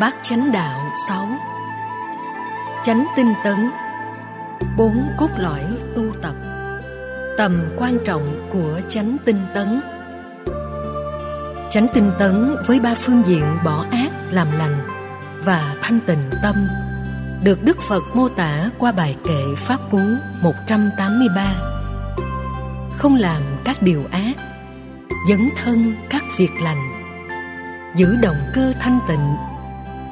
Bát chánh đạo 6 Chánh tinh tấn, Bốn cốt lõi tu tập. Tầm quan trọng của chánh tinh tấn. Chánh tinh tấn với ba phương diện bỏ ác, làm lành và thanh tịnh tâm được Đức Phật mô tả qua bài kệ Pháp Cú 183 Không làm các điều ác, Dấn thân các việc lành, Giữ động cơ thanh tịnh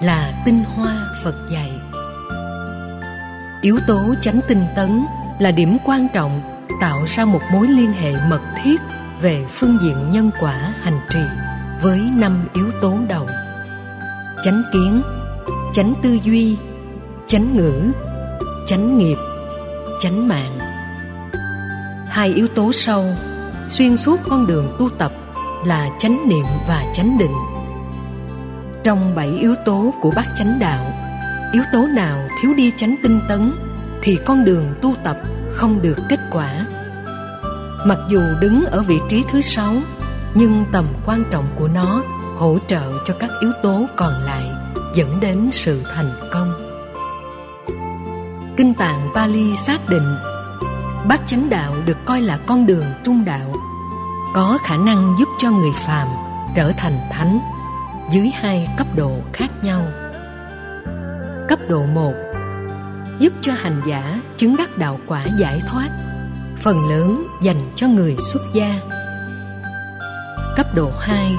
là tinh hoa Phật dạy. Yếu tố chánh tinh tấn là điểm quan trọng tạo ra một mối liên hệ mật thiết về phương diện nhân quả hành trì với năm yếu tố đầu. Chánh kiến, chánh tư duy, chánh ngữ, chánh nghiệp, chánh mạng. Hai yếu tố sau, xuyên suốt con đường tu tập là chánh niệm và chánh định trong bảy yếu tố của bát chánh đạo. Yếu tố nào thiếu đi chánh tinh tấn thì con đường tu tập không được kết quả. Mặc dù đứng ở vị trí thứ sáu, nhưng tầm quan trọng của nó hỗ trợ cho các yếu tố còn lại dẫn đến sự thành công. Kinh tạng Pali xác định, bát chánh đạo được coi là con đường trung đạo, có khả năng giúp cho người phàm trở thành thánh dưới hai cấp độ khác nhau. Cấp độ một giúp cho hành giả chứng đắc đạo quả giải thoát, phần lớn dành cho người xuất gia. Cấp độ 2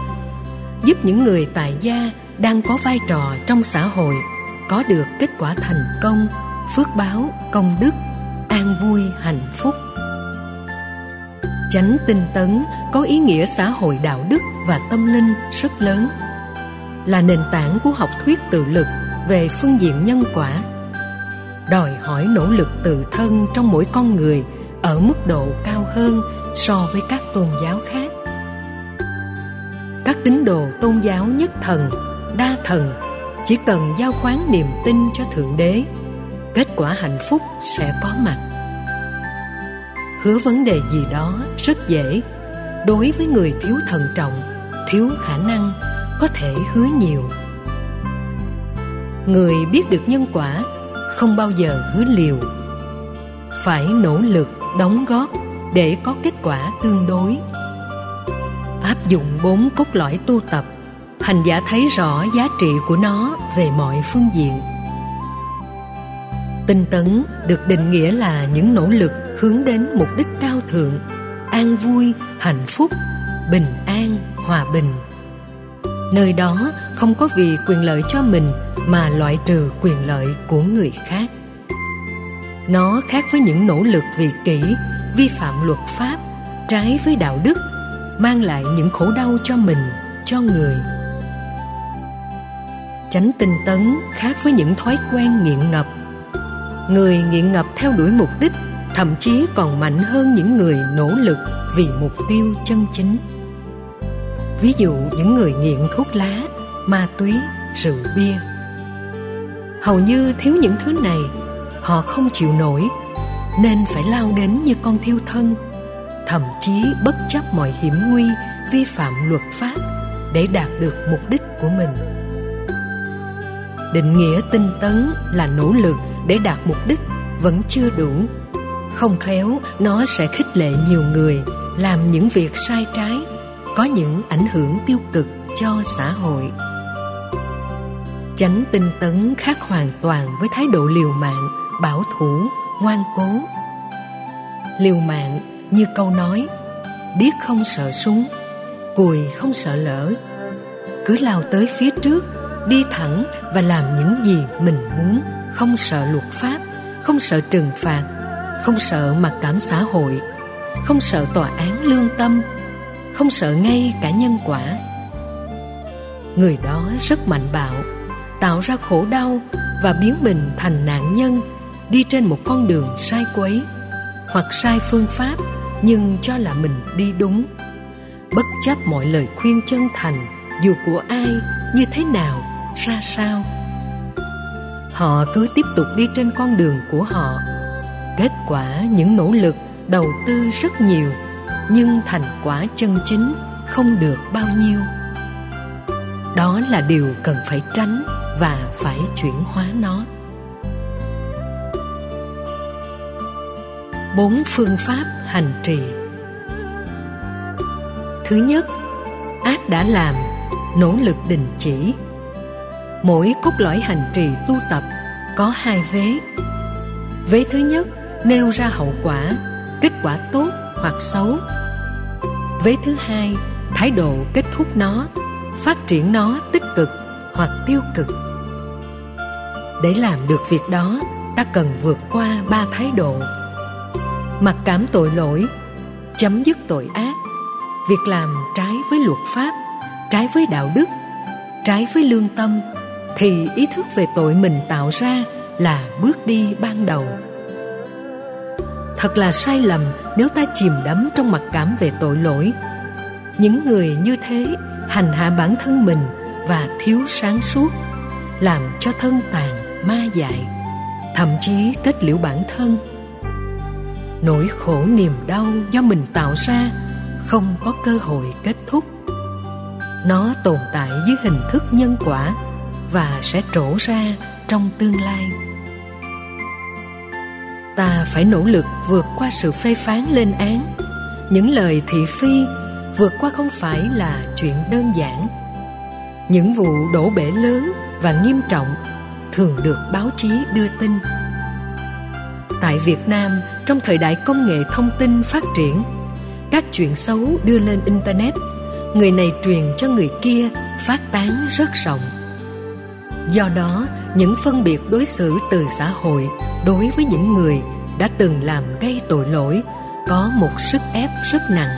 giúp những người tại gia đang có vai trò trong xã hội có được kết quả thành công, phước báo, công đức, an vui, hạnh phúc. Chánh tinh tấn có ý nghĩa xã hội đạo đức và tâm linh rất lớn là nền tảng của học thuyết tự lực về phương diện nhân quả. Đòi hỏi nỗ lực tự thân trong mỗi con người ở mức độ cao hơn so với các tôn giáo khác. Các tín đồ tôn giáo nhất thần, đa thần chỉ cần giao khoán niềm tin cho thượng đế, kết quả hạnh phúc sẽ có mặt. Hứa vấn đề gì đó rất dễ. Đối với người thiếu thận trọng, thiếu khả năng có thể hứa nhiều. Người biết được nhân quả, không bao giờ hứa liều. Phải nỗ lực đóng góp để có kết quả tương đối. Áp dụng bốn cốt lõi tu tập, hành giả thấy rõ giá trị của nó về mọi phương diện. Tinh tấn được định nghĩa là những nỗ lực hướng đến mục đích cao thượng, an vui, hạnh phúc, bình an, hòa bình nơi đó không có vì quyền lợi cho mình mà loại trừ quyền lợi của người khác. Nó khác với những nỗ lực vì kỷ, vi phạm luật pháp, trái với đạo đức, mang lại những khổ đau cho mình, cho người. Chánh tinh tấn khác với những thói quen nghiện ngập. Người nghiện ngập theo đuổi mục đích, thậm chí còn mạnh hơn những người nỗ lực vì mục tiêu chân chính ví dụ những người nghiện thuốc lá, ma túy, rượu bia. Hầu như thiếu những thứ này, họ không chịu nổi, nên phải lao đến như con thiêu thân, thậm chí bất chấp mọi hiểm nguy, vi phạm luật pháp để đạt được mục đích của mình. Định nghĩa tinh tấn là nỗ lực để đạt mục đích vẫn chưa đủ. Không khéo, nó sẽ khích lệ nhiều người làm những việc sai trái có những ảnh hưởng tiêu cực cho xã hội. Chánh tinh tấn khác hoàn toàn với thái độ liều mạng, bảo thủ, ngoan cố. Liều mạng, như câu nói, biết không sợ súng, cùi không sợ lỡ. Cứ lao tới phía trước, đi thẳng và làm những gì mình muốn, không sợ luật pháp, không sợ trừng phạt, không sợ mặc cảm xã hội, không sợ tòa án lương tâm không sợ ngay cả nhân quả. Người đó rất mạnh bạo, tạo ra khổ đau và biến mình thành nạn nhân, đi trên một con đường sai quấy, hoặc sai phương pháp nhưng cho là mình đi đúng. Bất chấp mọi lời khuyên chân thành, dù của ai, như thế nào, ra sao. Họ cứ tiếp tục đi trên con đường của họ. Kết quả những nỗ lực, đầu tư rất nhiều nhưng thành quả chân chính không được bao nhiêu. Đó là điều cần phải tránh và phải chuyển hóa nó. Bốn phương pháp hành trì. Thứ nhất, ác đã làm, nỗ lực đình chỉ. Mỗi cốt lõi hành trì tu tập có hai vế. Vế thứ nhất nêu ra hậu quả, kết quả tốt hoặc xấu. Vế thứ hai, thái độ kết thúc nó, phát triển nó tích cực hoặc tiêu cực. Để làm được việc đó, ta cần vượt qua ba thái độ. Mặc cảm tội lỗi, chấm dứt tội ác. Việc làm trái với luật pháp, trái với đạo đức, trái với lương tâm thì ý thức về tội mình tạo ra là bước đi ban đầu thật là sai lầm nếu ta chìm đắm trong mặc cảm về tội lỗi. Những người như thế hành hạ bản thân mình và thiếu sáng suốt, làm cho thân tàn, ma dại, thậm chí kết liễu bản thân. Nỗi khổ niềm đau do mình tạo ra không có cơ hội kết thúc. Nó tồn tại dưới hình thức nhân quả và sẽ trổ ra trong tương lai ta phải nỗ lực vượt qua sự phê phán lên án. Những lời thị phi vượt qua không phải là chuyện đơn giản. Những vụ đổ bể lớn và nghiêm trọng thường được báo chí đưa tin. Tại việt nam, trong thời đại công nghệ thông tin phát triển, các chuyện xấu đưa lên internet, người này truyền cho người kia phát tán rất rộng. Do đó, những phân biệt đối xử từ xã hội đối với những người đã từng làm gây tội lỗi, có một sức ép rất nặng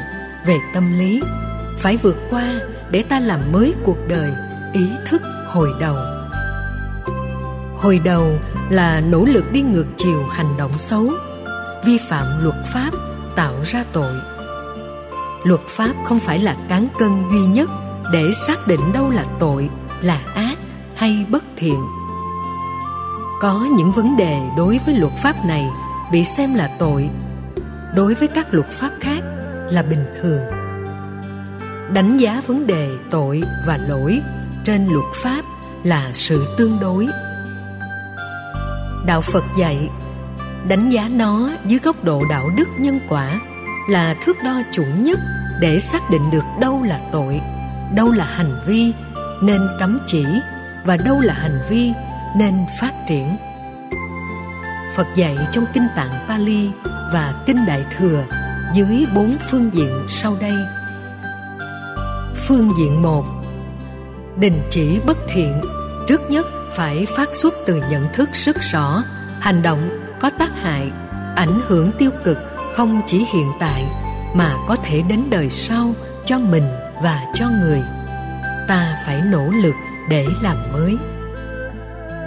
về tâm lý, phải vượt qua để ta làm mới cuộc đời, ý thức hồi đầu. Hồi đầu là nỗ lực đi ngược chiều hành động xấu, vi phạm luật pháp tạo ra tội. Luật pháp không phải là cán cân duy nhất để xác định đâu là tội, là ác hay bất thiện có những vấn đề đối với luật pháp này bị xem là tội, đối với các luật pháp khác là bình thường. Đánh giá vấn đề tội và lỗi trên luật pháp là sự tương đối. Đạo phật dạy, đánh giá nó dưới góc độ đạo đức nhân quả là thước đo chuẩn nhất để xác định được đâu là tội, đâu là hành vi nên cấm chỉ và đâu là hành vi nên phát triển. Phật dạy trong kinh tạng pali và kinh đại thừa dưới bốn phương diện sau đây. Phương diện một, đình chỉ bất thiện. Trước nhất phải phát xuất từ nhận thức rất rõ, hành động có tác hại, ảnh hưởng tiêu cực không chỉ hiện tại mà có thể đến đời sau cho mình và cho người. Ta phải nỗ lực để làm mới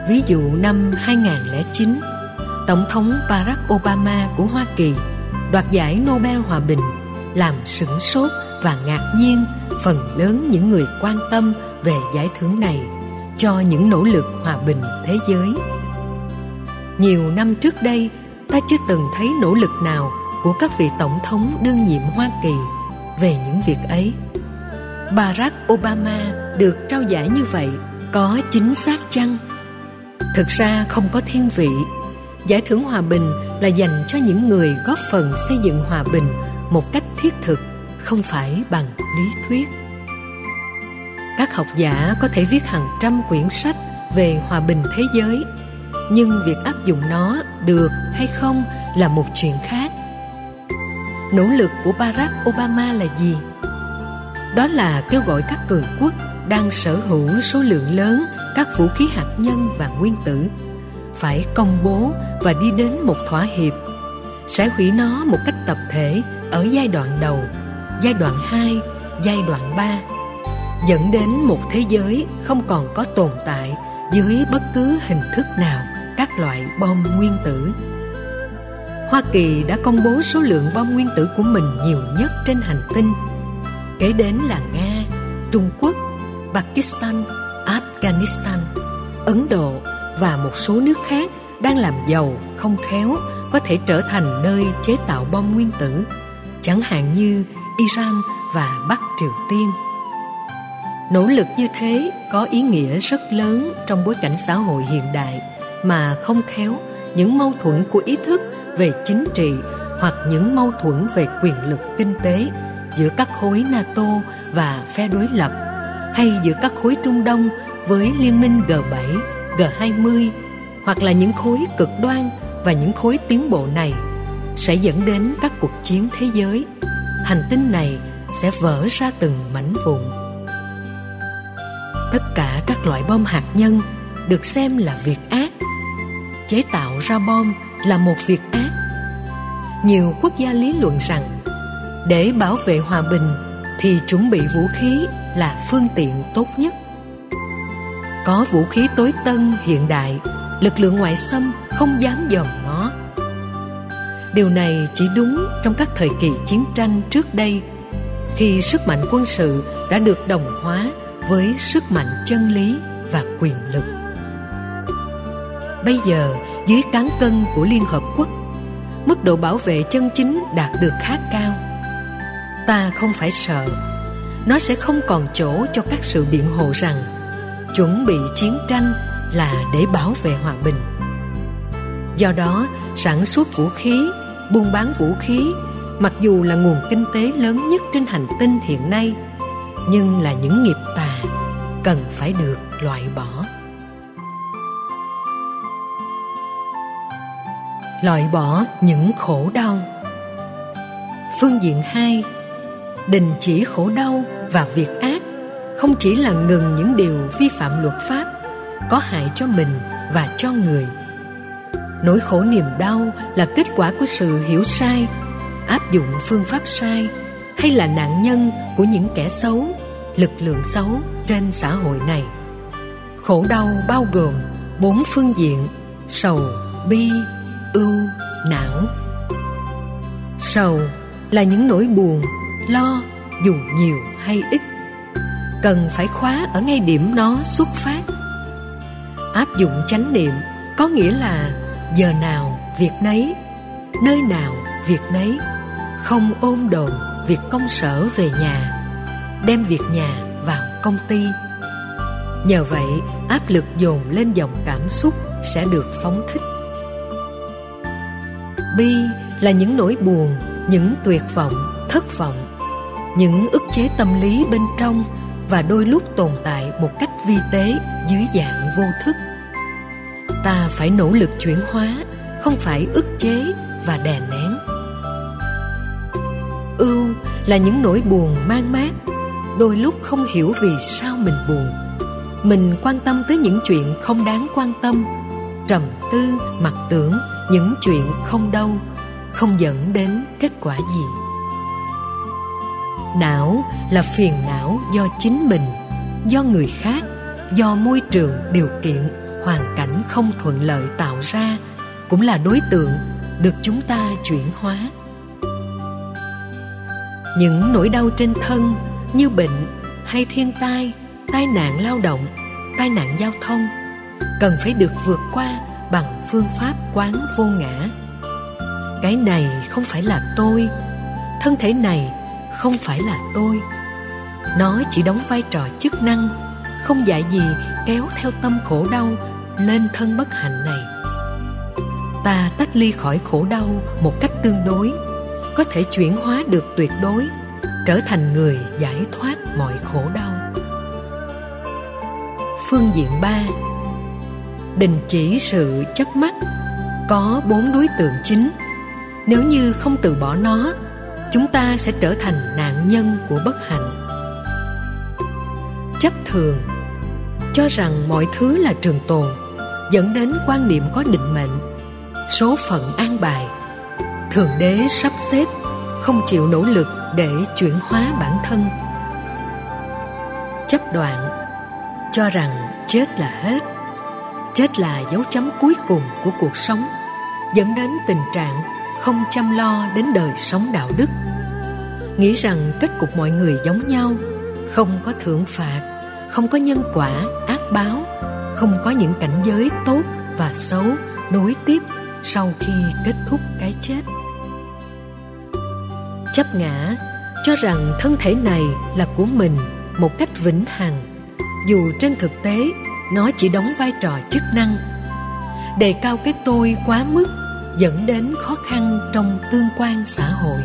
ví dụ năm 2009 Tổng thống Barack Obama của Hoa Kỳ đoạt giải Nobel Hòa Bình làm sửng sốt và ngạc nhiên phần lớn những người quan tâm về giải thưởng này cho những nỗ lực hòa bình thế giới. Nhiều năm trước đây, ta chưa từng thấy nỗ lực nào của các vị tổng thống đương nhiệm Hoa Kỳ về những việc ấy. Barack Obama được trao giải như vậy có chính xác chăng? Thực ra không có thiên vị. Giải thưởng hòa bình là dành cho những người góp phần xây dựng hòa bình một cách thiết thực, không phải bằng lý thuyết. Các học giả có thể viết hàng trăm quyển sách về hòa bình thế giới, nhưng việc áp dụng nó được hay không là một chuyện khác nỗ lực của Barack Obama là gì? Đó là kêu gọi các cường quốc đang sở hữu số lượng lớn các vũ khí hạt nhân và nguyên tử phải công bố và đi đến một thỏa hiệp sẽ hủy nó một cách tập thể ở giai đoạn đầu, giai đoạn 2, giai đoạn 3 dẫn đến một thế giới không còn có tồn tại dưới bất cứ hình thức nào các loại bom nguyên tử. Hoa Kỳ đã công bố số lượng bom nguyên tử của mình nhiều nhất trên hành tinh. Kế đến là Nga, Trung Quốc, Pakistan, Afghanistan, Ấn Độ và một số nước khác đang làm giàu không khéo có thể trở thành nơi chế tạo bom nguyên tử, chẳng hạn như Iran và Bắc Triều Tiên. nỗ lực như thế có ý nghĩa rất lớn trong bối cảnh xã hội hiện đại mà không khéo những mâu thuẫn của ý thức về chính trị hoặc những mâu thuẫn về quyền lực kinh tế giữa các khối NATO và phe đối lập hay giữa các khối Trung Đông với liên minh G7, G20 hoặc là những khối cực đoan và những khối tiến bộ này sẽ dẫn đến các cuộc chiến thế giới. Hành tinh này sẽ vỡ ra từng mảnh vụn. Tất cả các loại bom hạt nhân được xem là việc ác. Chế tạo ra bom là một việc ác. Nhiều quốc gia lý luận rằng để bảo vệ hòa bình thì chuẩn bị vũ khí là phương tiện tốt nhất. Có vũ khí tối tân hiện đại, lực lượng ngoại xâm không dám dòm ngó. Điều này chỉ đúng trong các thời kỳ chiến tranh trước đây khi sức mạnh quân sự đã được đồng hóa với sức mạnh chân lý và quyền lực. Bây giờ, dưới cán cân của Liên Hợp Quốc, mức độ bảo vệ chân chính đạt được khá cao. Ta không phải sợ, nó sẽ không còn chỗ cho các sự biện hộ rằng chuẩn bị chiến tranh là để bảo vệ hòa bình. Do đó, sản xuất vũ khí, buôn bán vũ khí mặc dù là nguồn kinh tế lớn nhất trên hành tinh hiện nay nhưng là những nghiệp tà cần phải được loại bỏ loại bỏ những khổ đau phương diện hai đình chỉ khổ đau và việc ác không chỉ là ngừng những điều vi phạm luật pháp có hại cho mình và cho người. Nỗi khổ niềm đau là kết quả của sự hiểu sai, áp dụng phương pháp sai hay là nạn nhân của những kẻ xấu, lực lượng xấu trên xã hội này. Khổ đau bao gồm bốn phương diện sầu, bi, ưu, não. Sầu là những nỗi buồn, lo dù nhiều hay ít cần phải khóa ở ngay điểm nó xuất phát. Áp dụng chánh niệm có nghĩa là giờ nào việc nấy, nơi nào việc nấy, không ôm đồn việc công sở về nhà, đem việc nhà vào công ty. Nhờ vậy, áp lực dồn lên dòng cảm xúc sẽ được phóng thích. Bi là những nỗi buồn, những tuyệt vọng, thất vọng, những ức chế tâm lý bên trong và đôi lúc tồn tại một cách vi tế dưới dạng vô thức. Ta phải nỗ lực chuyển hóa, không phải ức chế và đè nén. Ưu là những nỗi buồn mang mát, đôi lúc không hiểu vì sao mình buồn. Mình quan tâm tới những chuyện không đáng quan tâm, trầm tư mặc tưởng những chuyện không đâu không dẫn đến kết quả gì não là phiền não do chính mình, do người khác, do môi trường điều kiện, hoàn cảnh không thuận lợi tạo ra, cũng là đối tượng được chúng ta chuyển hóa. Những nỗi đau trên thân như bệnh hay thiên tai tai nạn lao động, tai nạn giao thông cần phải được vượt qua bằng phương pháp quán vô ngã. Cái này không phải là tôi. Thân thể này không phải là tôi. Nó chỉ đóng vai trò chức năng, không dạy gì kéo theo tâm khổ đau lên thân bất hạnh này. Ta tách ly khỏi khổ đau một cách tương đối, có thể chuyển hóa được tuyệt đối, trở thành người giải thoát mọi khổ đau. Phương diện ba, đình chỉ sự chấp mắt. Có bốn đối tượng chính. Nếu như không từ bỏ nó chúng ta sẽ trở thành nạn nhân của bất hạnh. Chấp thường cho rằng mọi thứ là trường tồn, dẫn đến quan niệm có định mệnh, số phận an bài. Thượng đế sắp xếp, không chịu nỗ lực để chuyển hóa bản thân. Chấp đoạn cho rằng chết là hết, chết là dấu chấm cuối cùng của cuộc sống, dẫn đến tình trạng không chăm lo đến đời sống đạo đức. Nghĩ rằng kết cục mọi người giống nhau, không có thưởng phạt, không có nhân quả, ác báo, không có những cảnh giới tốt và xấu nối tiếp sau khi kết thúc cái chết. Chấp ngã cho rằng thân thể này là của mình một cách vĩnh hằng, dù trên thực tế nó chỉ đóng vai trò chức năng. Đề cao cái tôi quá mức dẫn đến khó khăn trong tương quan xã hội.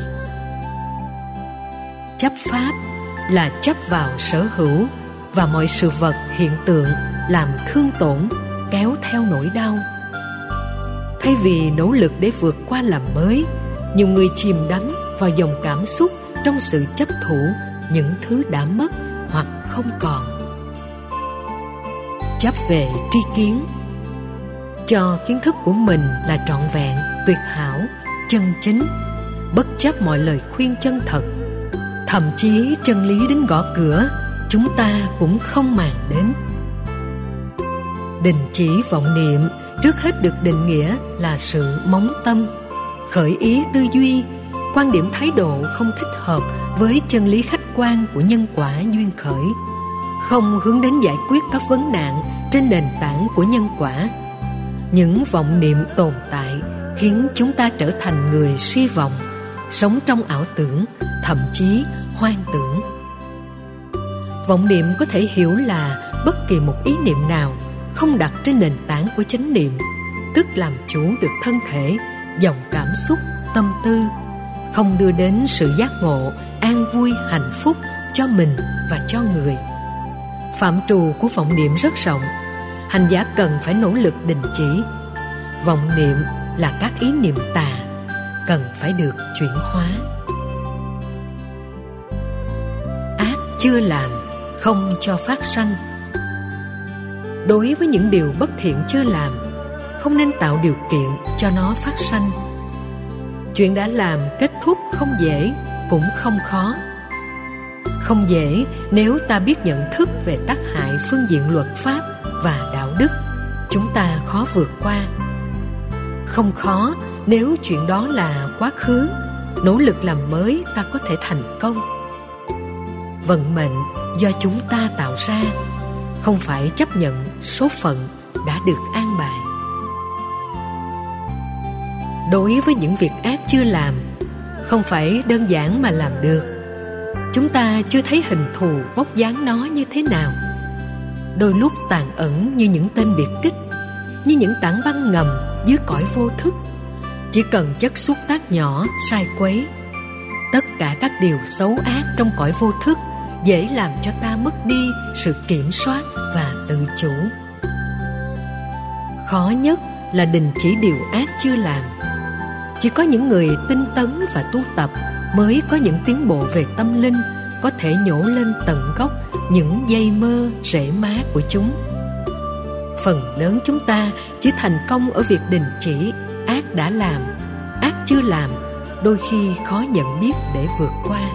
Chấp pháp là chấp vào sở hữu và mọi sự vật hiện tượng làm thương tổn, kéo theo nỗi đau. Thay vì nỗ lực để vượt qua làm mới, nhiều người chìm đắm vào dòng cảm xúc trong sự chấp thủ những thứ đã mất hoặc không còn. Chấp về tri kiến cho kiến thức của mình là trọn vẹn, tuyệt hảo, chân chính, bất chấp mọi lời khuyên chân thật. Thậm chí chân lý đến gõ cửa, chúng ta cũng không màng đến. Đình chỉ vọng niệm, trước hết được định nghĩa là sự móng tâm, khởi ý tư duy, quan điểm thái độ không thích hợp với chân lý khách quan của nhân quả duyên khởi, không hướng đến giải quyết các vấn nạn trên nền tảng của nhân quả những vọng niệm tồn tại khiến chúng ta trở thành người suy vọng, sống trong ảo tưởng, thậm chí hoang tưởng. Vọng niệm có thể hiểu là bất kỳ một ý niệm nào không đặt trên nền tảng của chánh niệm, tức làm chủ được thân thể, dòng cảm xúc, tâm tư, không đưa đến sự giác ngộ, an vui, hạnh phúc cho mình và cho người. Phạm trù của vọng niệm rất rộng hành giả cần phải nỗ lực đình chỉ. Vọng niệm là các ý niệm tà, cần phải được chuyển hóa. Ác chưa làm, không cho phát sanh. Đối với những điều bất thiện chưa làm, không nên tạo điều kiện cho nó phát sanh. Chuyện đã làm kết thúc không dễ, cũng không khó. Không dễ nếu ta biết nhận thức về tác hại phương diện luật pháp và đạo đức, chúng ta khó vượt qua. Không khó nếu chuyện đó là quá khứ, nỗ lực làm mới ta có thể thành công. Vận mệnh do chúng ta tạo ra, không phải chấp nhận số phận đã được an bài. Đối với những việc ác chưa làm, không phải đơn giản mà làm được. Chúng ta chưa thấy hình thù vóc dáng nó như thế nào đôi lúc tàn ẩn như những tên biệt kích, như những tảng băng ngầm dưới cõi vô thức. Chỉ cần chất xúc tác nhỏ, sai quấy, tất cả các điều xấu ác trong cõi vô thức dễ làm cho ta mất đi sự kiểm soát và tự chủ. Khó nhất là đình chỉ điều ác chưa làm. Chỉ có những người tinh tấn và tu tập mới có những tiến bộ về tâm linh có thể nhổ lên tận gốc những dây mơ rễ má của chúng. Phần lớn chúng ta chỉ thành công ở việc đình chỉ, ác đã làm, ác chưa làm, đôi khi khó nhận biết để vượt qua.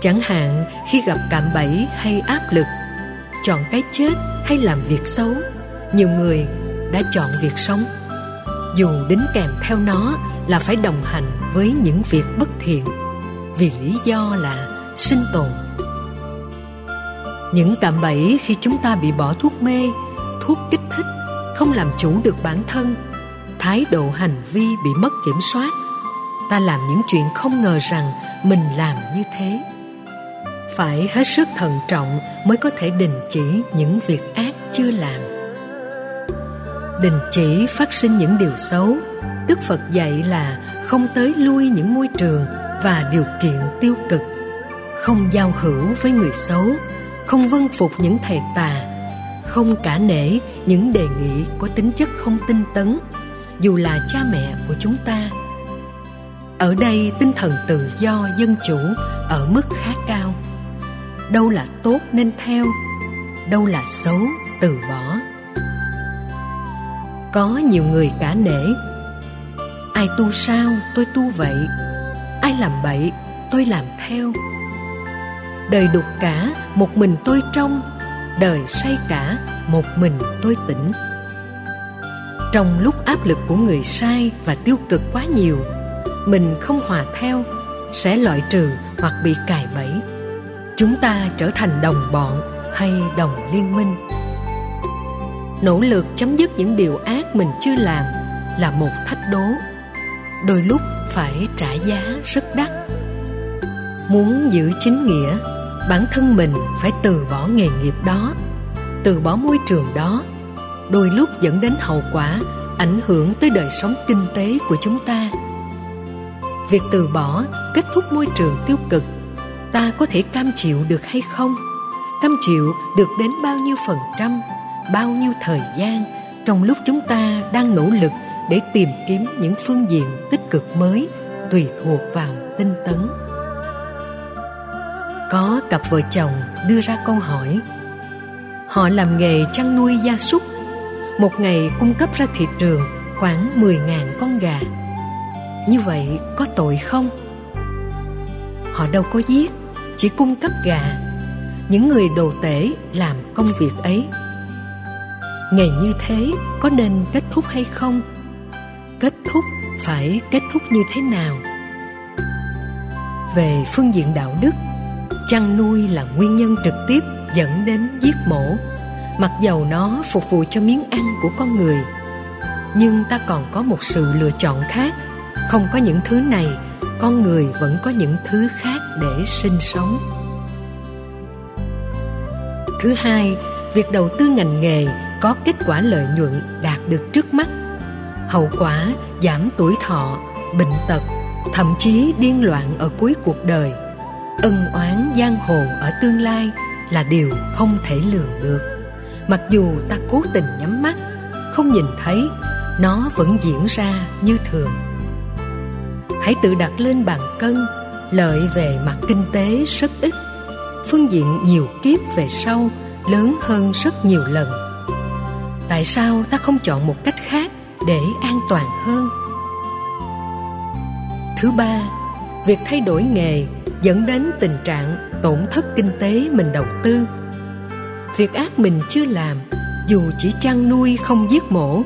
Chẳng hạn, khi gặp cạm bẫy hay áp lực, chọn cái chết hay làm việc xấu, nhiều người đã chọn việc sống. Dù đính kèm theo nó là phải đồng hành với những việc bất thiện, vì lý do là sinh tồn những cạm bẫy khi chúng ta bị bỏ thuốc mê, thuốc kích thích, không làm chủ được bản thân, thái độ hành vi bị mất kiểm soát. Ta làm những chuyện không ngờ rằng mình làm như thế. Phải hết sức thận trọng mới có thể đình chỉ những việc ác chưa làm. Đình chỉ phát sinh những điều xấu, đức phật dạy là không tới lui những môi trường và điều kiện tiêu cực, không giao hữu với người xấu không vâng phục những thầy tà, không cả nể những đề nghị có tính chất không tinh tấn, dù là cha mẹ của chúng ta. Ở đây, tinh thần tự do dân chủ ở mức khá cao. Đâu là tốt nên theo, đâu là xấu từ bỏ. Có nhiều người cả nể. Ai tu sao tôi tu vậy, ai làm bậy tôi làm theo đời đục cả, một mình tôi trong. Đời say cả, một mình tôi tỉnh. Trong lúc áp lực của người sai và tiêu cực quá nhiều, mình không hòa theo, sẽ loại trừ hoặc bị cài bẫy. Chúng ta trở thành đồng bọn hay đồng liên minh. Nỗ lực chấm dứt những điều ác mình chưa làm là một thách đố. Đôi lúc phải trả giá rất đắt. Muốn giữ chính nghĩa bản thân mình phải từ bỏ nghề nghiệp đó, từ bỏ môi trường đó. Đôi lúc dẫn đến hậu quả ảnh hưởng tới đời sống kinh tế của chúng ta. Việc từ bỏ kết thúc môi trường tiêu cực, ta có thể cam chịu được hay không? Cam chịu được đến bao nhiêu phần trăm, bao nhiêu thời gian trong lúc chúng ta đang nỗ lực để tìm kiếm những phương diện tích cực mới tùy thuộc vào tinh tấn? Có cặp vợ chồng đưa ra câu hỏi. Họ làm nghề chăn nuôi gia súc. Một ngày cung cấp ra thị trường khoảng 10.000 con gà. Như vậy có tội không? Họ đâu có giết, chỉ cung cấp gà. Những người đồ tể làm công việc ấy. Nghề như thế có nên kết thúc hay không? Kết thúc phải kết thúc như thế nào? Về phương diện đạo đức chăn nuôi là nguyên nhân trực tiếp dẫn đến giết mổ. Mặc dầu nó phục vụ cho miếng ăn của con người, nhưng ta còn có một sự lựa chọn khác. Không có những thứ này, con người vẫn có những thứ khác để sinh sống. Thứ hai, việc đầu tư ngành nghề có kết quả lợi nhuận đạt được trước mắt. Hậu quả, giảm tuổi thọ, bệnh tật, thậm chí điên loạn ở cuối cuộc đời ân oán giang hồ ở tương lai là điều không thể lường được. Mặc dù ta cố tình nhắm mắt, không nhìn thấy, nó vẫn diễn ra như thường. Hãy tự đặt lên bàn cân, lợi về mặt kinh tế rất ít. Phương diện nhiều kiếp về sau, lớn hơn rất nhiều lần. Tại sao ta không chọn một cách khác để an toàn hơn? Thứ ba, việc thay đổi nghề dẫn đến tình trạng tổn thất kinh tế mình đầu tư. Việc ác mình chưa làm, dù chỉ chăn nuôi không giết mổ,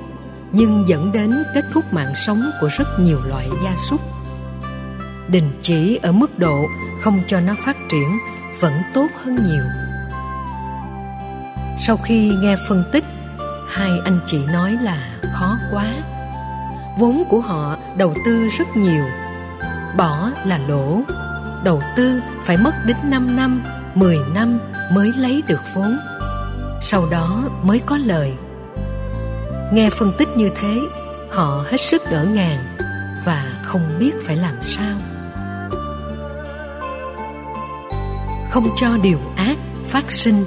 nhưng dẫn đến kết thúc mạng sống của rất nhiều loại gia súc. Đình chỉ ở mức độ không cho nó phát triển vẫn tốt hơn nhiều. Sau khi nghe phân tích, hai anh chị nói là khó quá. Vốn của họ đầu tư rất nhiều, bỏ là lỗ đầu tư phải mất đến 5 năm, 10 năm mới lấy được vốn. Sau đó mới có lời. Nghe phân tích như thế, họ hết sức ngỡ ngàng và không biết phải làm sao. Không cho điều ác phát sinh.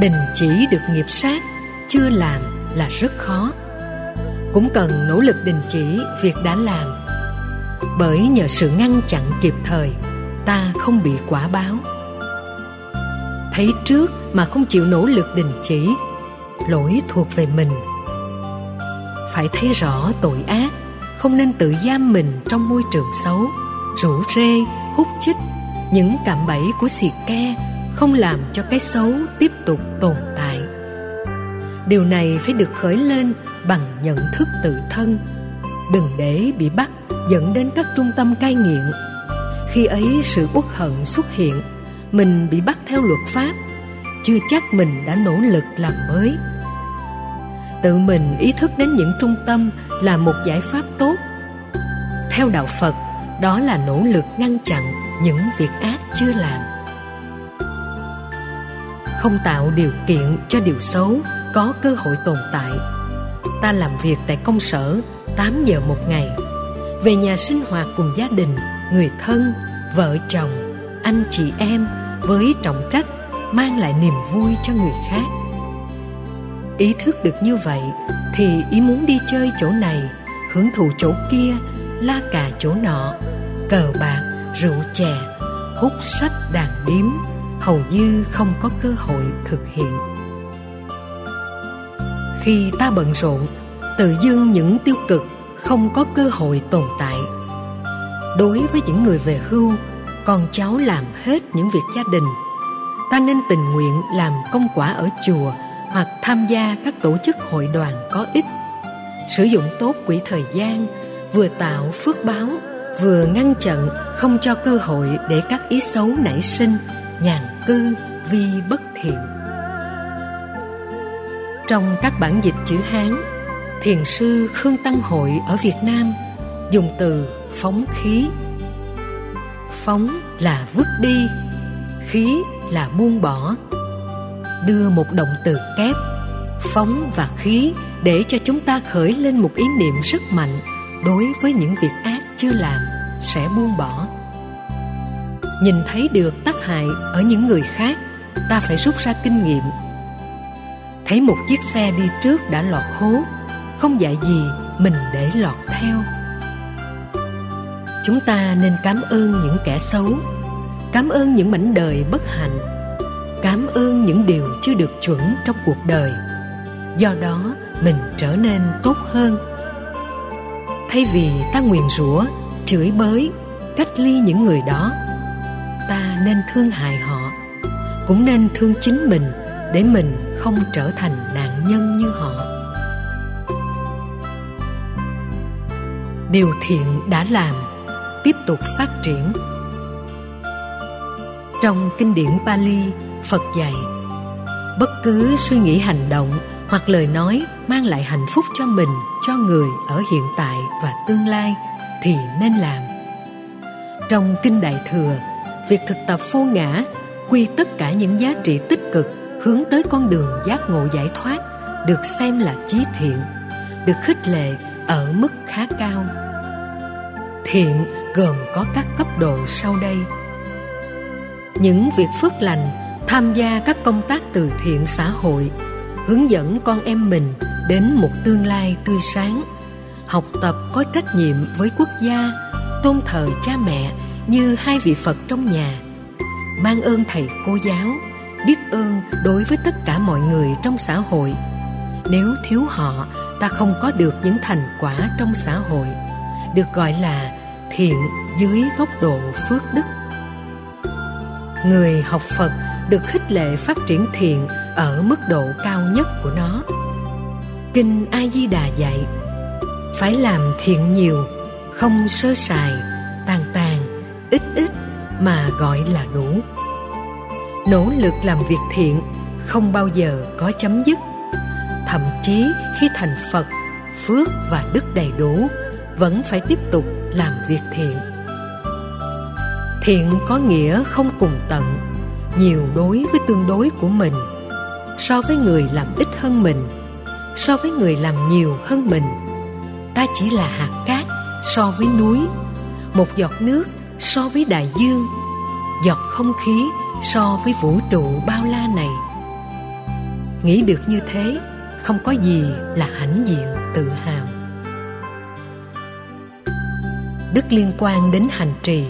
Đình chỉ được nghiệp sát chưa làm là rất khó. Cũng cần nỗ lực đình chỉ việc đã làm bởi nhờ sự ngăn chặn kịp thời, ta không bị quả báo. Thấy trước mà không chịu nỗ lực đình chỉ, lỗi thuộc về mình. Phải thấy rõ tội ác, không nên tự giam mình trong môi trường xấu, rủ rê, hút chích. Những cạm bẫy của xì ke không làm cho cái xấu tiếp tục tồn tại. Điều này phải được khởi lên bằng nhận thức tự thân. Đừng để bị bắt dẫn đến các trung tâm cai nghiện. Khi ấy sự uất hận xuất hiện, mình bị bắt theo luật pháp, chưa chắc mình đã nỗ lực làm mới. Tự mình ý thức đến những trung tâm là một giải pháp tốt. Theo đạo phật, đó là nỗ lực ngăn chặn những việc ác chưa làm. Không tạo điều kiện cho điều xấu có cơ hội tồn tại. Ta làm việc tại công sở 8 giờ một ngày về nhà sinh hoạt cùng gia đình, người thân, vợ chồng, anh chị em với trọng trách mang lại niềm vui cho người khác. Ý thức được như vậy thì ý muốn đi chơi chỗ này, hưởng thụ chỗ kia, la cà chỗ nọ, cờ bạc, rượu chè, hút sách đàn điếm hầu như không có cơ hội thực hiện. Khi ta bận rộn, tự dưng những tiêu cực không có cơ hội tồn tại. Đối với những người về hưu, con cháu làm hết những việc gia đình, ta nên tình nguyện làm công quả ở chùa hoặc tham gia các tổ chức hội đoàn có ích. Sử dụng tốt quỹ thời gian, vừa tạo phước báo, vừa ngăn chặn không cho cơ hội để các ý xấu nảy sinh, nhàn cư vi bất thiện. Trong các bản dịch chữ hán thiền sư khương tăng hội ở việt nam, dùng từ phóng khí. Phóng là vứt đi, khí là buông bỏ. Đưa một động từ kép, phóng và khí để cho chúng ta khởi lên một ý niệm rất mạnh đối với những việc ác chưa làm sẽ buông bỏ. Nhìn thấy được tác hại ở những người khác, ta phải rút ra kinh nghiệm. Thấy một chiếc xe đi trước đã lọt hố không dạy gì, mình để lọt theo. Chúng ta nên cảm ơn những kẻ xấu, cảm ơn những mảnh đời bất hạnh, cảm ơn những điều chưa được chuẩn trong cuộc đời. Do đó, mình trở nên tốt hơn. Thay vì ta nguyền rủa, chửi bới, cách ly những người đó, ta nên thương hại họ, cũng nên thương chính mình để mình không trở thành nạn nhân như họ. Điều thiện đã làm tiếp tục phát triển trong kinh điển Pali, Phật dạy Bất cứ suy nghĩ hành động hoặc lời nói mang lại hạnh phúc cho mình, cho người ở hiện tại và tương lai thì nên làm. Trong Kinh Đại Thừa, việc thực tập vô ngã quy tất cả những giá trị tích cực hướng tới con đường giác ngộ giải thoát được xem là chí thiện, được khích lệ ở mức khá cao. Thiện gồm có các cấp độ sau đây – những việc phước lành, tham gia các công tác từ thiện xã hội, hướng dẫn con em mình đến một tương lai tươi sáng, học tập có trách nhiệm với quốc gia, tôn thờ cha mẹ như hai vị phật trong nhà, mang ơn thầy cô giáo, biết ơn đối với tất cả mọi người trong xã hội nếu thiếu họ ta không có được những thành quả trong xã hội, được gọi là thiện dưới góc độ phước đức. Người học phật được khích lệ phát triển thiện ở mức độ cao nhất của nó. Kinh a di đà dạy, phải làm thiện nhiều, không sơ sài, tàn tàn, ít ít mà gọi là đủ. Nỗ lực làm việc thiện không bao giờ có chấm dứt thậm chí khi thành phật, phước và đức đầy đủ, vẫn phải tiếp tục làm việc thiện. Thiện có nghĩa không cùng tận, nhiều đối với tương đối của mình, so với người làm ít hơn mình, so với người làm nhiều hơn mình. Ta chỉ là hạt cát so với núi, một giọt nước so với đại dương, giọt không khí so với vũ trụ bao la này. Nghĩ được như thế không có gì là hãnh diện tự hào. Đức liên quan đến hành trì.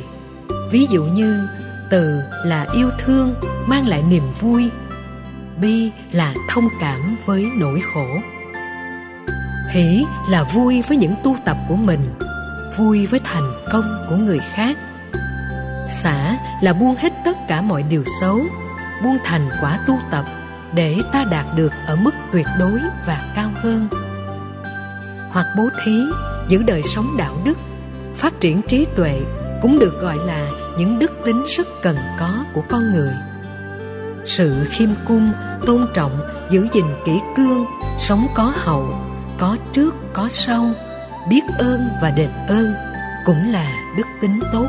Ví dụ như, từ là yêu thương mang lại niềm vui, bi là thông cảm với nỗi khổ. Hỷ là vui với những tu tập của mình, vui với thành công của người khác. Xả là buông hết tất cả mọi điều xấu, buông thành quả tu tập để ta đạt được ở mức tuyệt đối và cao hơn. Hoặc bố thí, giữ đời sống đạo đức, phát triển trí tuệ cũng được gọi là những đức tính rất cần có của con người. Sự khiêm cung, tôn trọng, giữ gìn kỹ cương, sống có hậu, có trước, có sau, biết ơn và đền ơn cũng là đức tính tốt.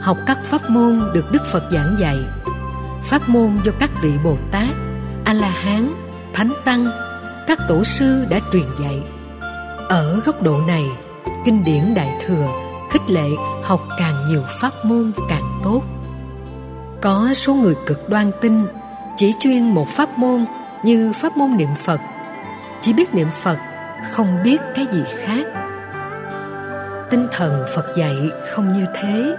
Học các pháp môn được đức phật giảng dạy pháp môn do các vị bồ tát, a la hán, thánh tăng, các tổ sư đã truyền dạy. Ở góc độ này, kinh điển đại thừa khích lệ học càng nhiều pháp môn càng tốt. Có số người cực đoan tinh chỉ chuyên một pháp môn như pháp môn niệm phật. Chỉ biết niệm phật, không biết cái gì khác. Tinh thần phật dạy không như thế.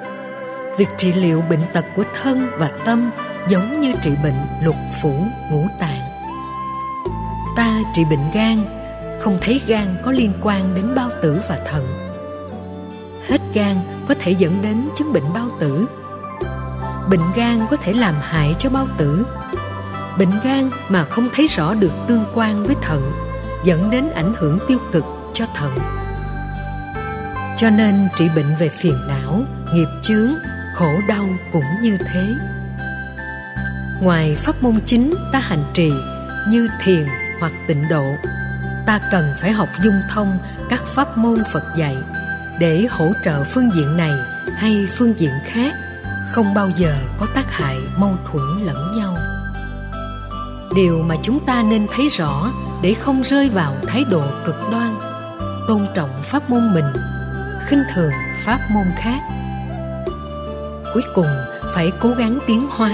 Việc trị liệu bệnh tật của thân và tâm giống như trị bệnh lục phủ ngũ tạng. Ta trị bệnh gan, không thấy gan có liên quan đến bao tử và thận hết gan có thể dẫn đến chứng bệnh bao tử. Bệnh gan có thể làm hại cho bao tử. Bệnh gan mà không thấy rõ được tương quan với thận dẫn đến ảnh hưởng tiêu cực cho thận cho nên trị bệnh về phiền não, nghiệp chướng, khổ đau cũng như thế ngoài pháp môn chính ta hành trì như thiền hoặc tịnh độ, ta cần phải học dung thông các pháp môn phật dạy để hỗ trợ phương diện này hay phương diện khác, không bao giờ có tác hại mâu thuẫn lẫn nhau. Điều mà chúng ta nên thấy rõ để không rơi vào thái độ cực đoan, tôn trọng pháp môn mình, khinh thường pháp môn khác. Cuối cùng, phải cố gắng tiến hóa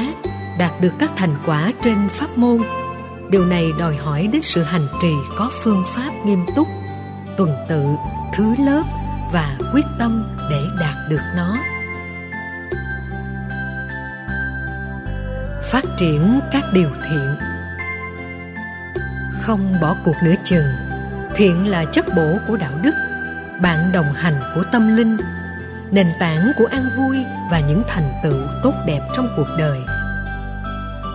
đạt được các thành quả trên pháp môn. Điều này đòi hỏi đến sự hành trì có phương pháp nghiêm túc, tuần tự, thứ lớp và quyết tâm để đạt được nó. Phát triển các điều thiện. Không bỏ cuộc nửa chừng. Thiện là chất bổ của đạo đức, bạn đồng hành của tâm linh, nền tảng của an vui và những thành tựu tốt đẹp trong cuộc đời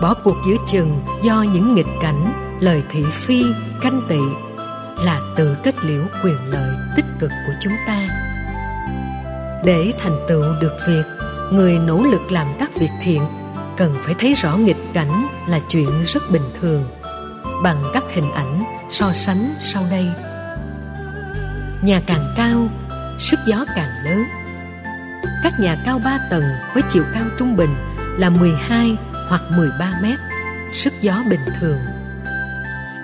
bỏ cuộc giữa chừng do những nghịch cảnh, lời thị phi, canh tị là tự kết liễu quyền lợi tích cực của chúng ta. Để thành tựu được việc, người nỗ lực làm các việc thiện, cần phải thấy rõ nghịch cảnh là chuyện rất bình thường, bằng các hình ảnh so sánh sau đây. Nhà càng cao, sức gió càng lớn. Các nhà cao 3 tầng với chiều cao trung bình là 12 hoặc 13 mét, sức gió bình thường.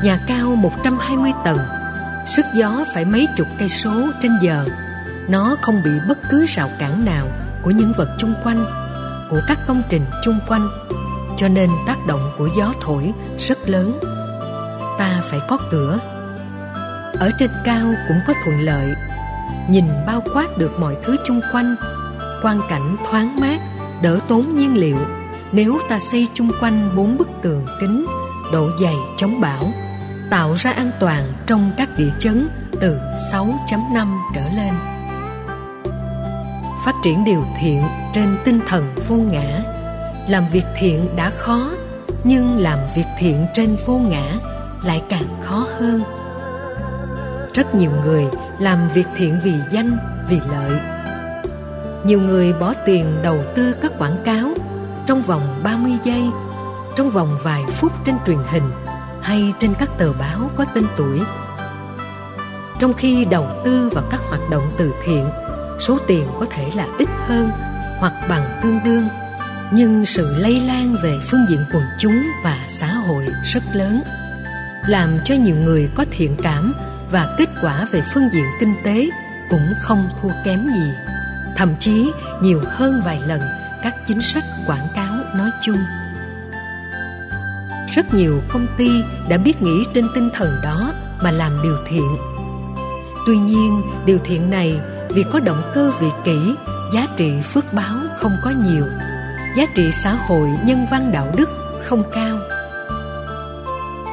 Nhà cao 120 tầng, sức gió phải mấy chục cây số trên giờ. Nó không bị bất cứ rào cản nào của những vật chung quanh, của các công trình chung quanh, cho nên tác động của gió thổi rất lớn. Ta phải có cửa. Ở trên cao cũng có thuận lợi, nhìn bao quát được mọi thứ chung quanh, quang cảnh thoáng mát, đỡ tốn nhiên liệu nếu ta xây chung quanh bốn bức tường kính độ dày chống bão tạo ra an toàn trong các địa chấn từ 6.5 trở lên. Phát triển điều thiện trên tinh thần vô ngã. Làm việc thiện đã khó Nhưng làm việc thiện trên vô ngã lại càng khó hơn. Rất nhiều người làm việc thiện vì danh, vì lợi. Nhiều người bỏ tiền đầu tư các quảng cáo trong vòng 30 giây, trong vòng vài phút trên truyền hình hay trên các tờ báo có tên tuổi. Trong khi đầu tư vào các hoạt động từ thiện, số tiền có thể là ít hơn hoặc bằng tương đương, nhưng sự lây lan về phương diện quần chúng và xã hội rất lớn, làm cho nhiều người có thiện cảm và kết quả về phương diện kinh tế cũng không thua kém gì, thậm chí nhiều hơn vài lần các chính sách quảng cáo nói chung. Rất nhiều công ty đã biết nghĩ trên tinh thần đó mà làm điều thiện. Tuy nhiên, điều thiện này vì có động cơ vị kỷ, giá trị phước báo không có nhiều, giá trị xã hội nhân văn đạo đức không cao.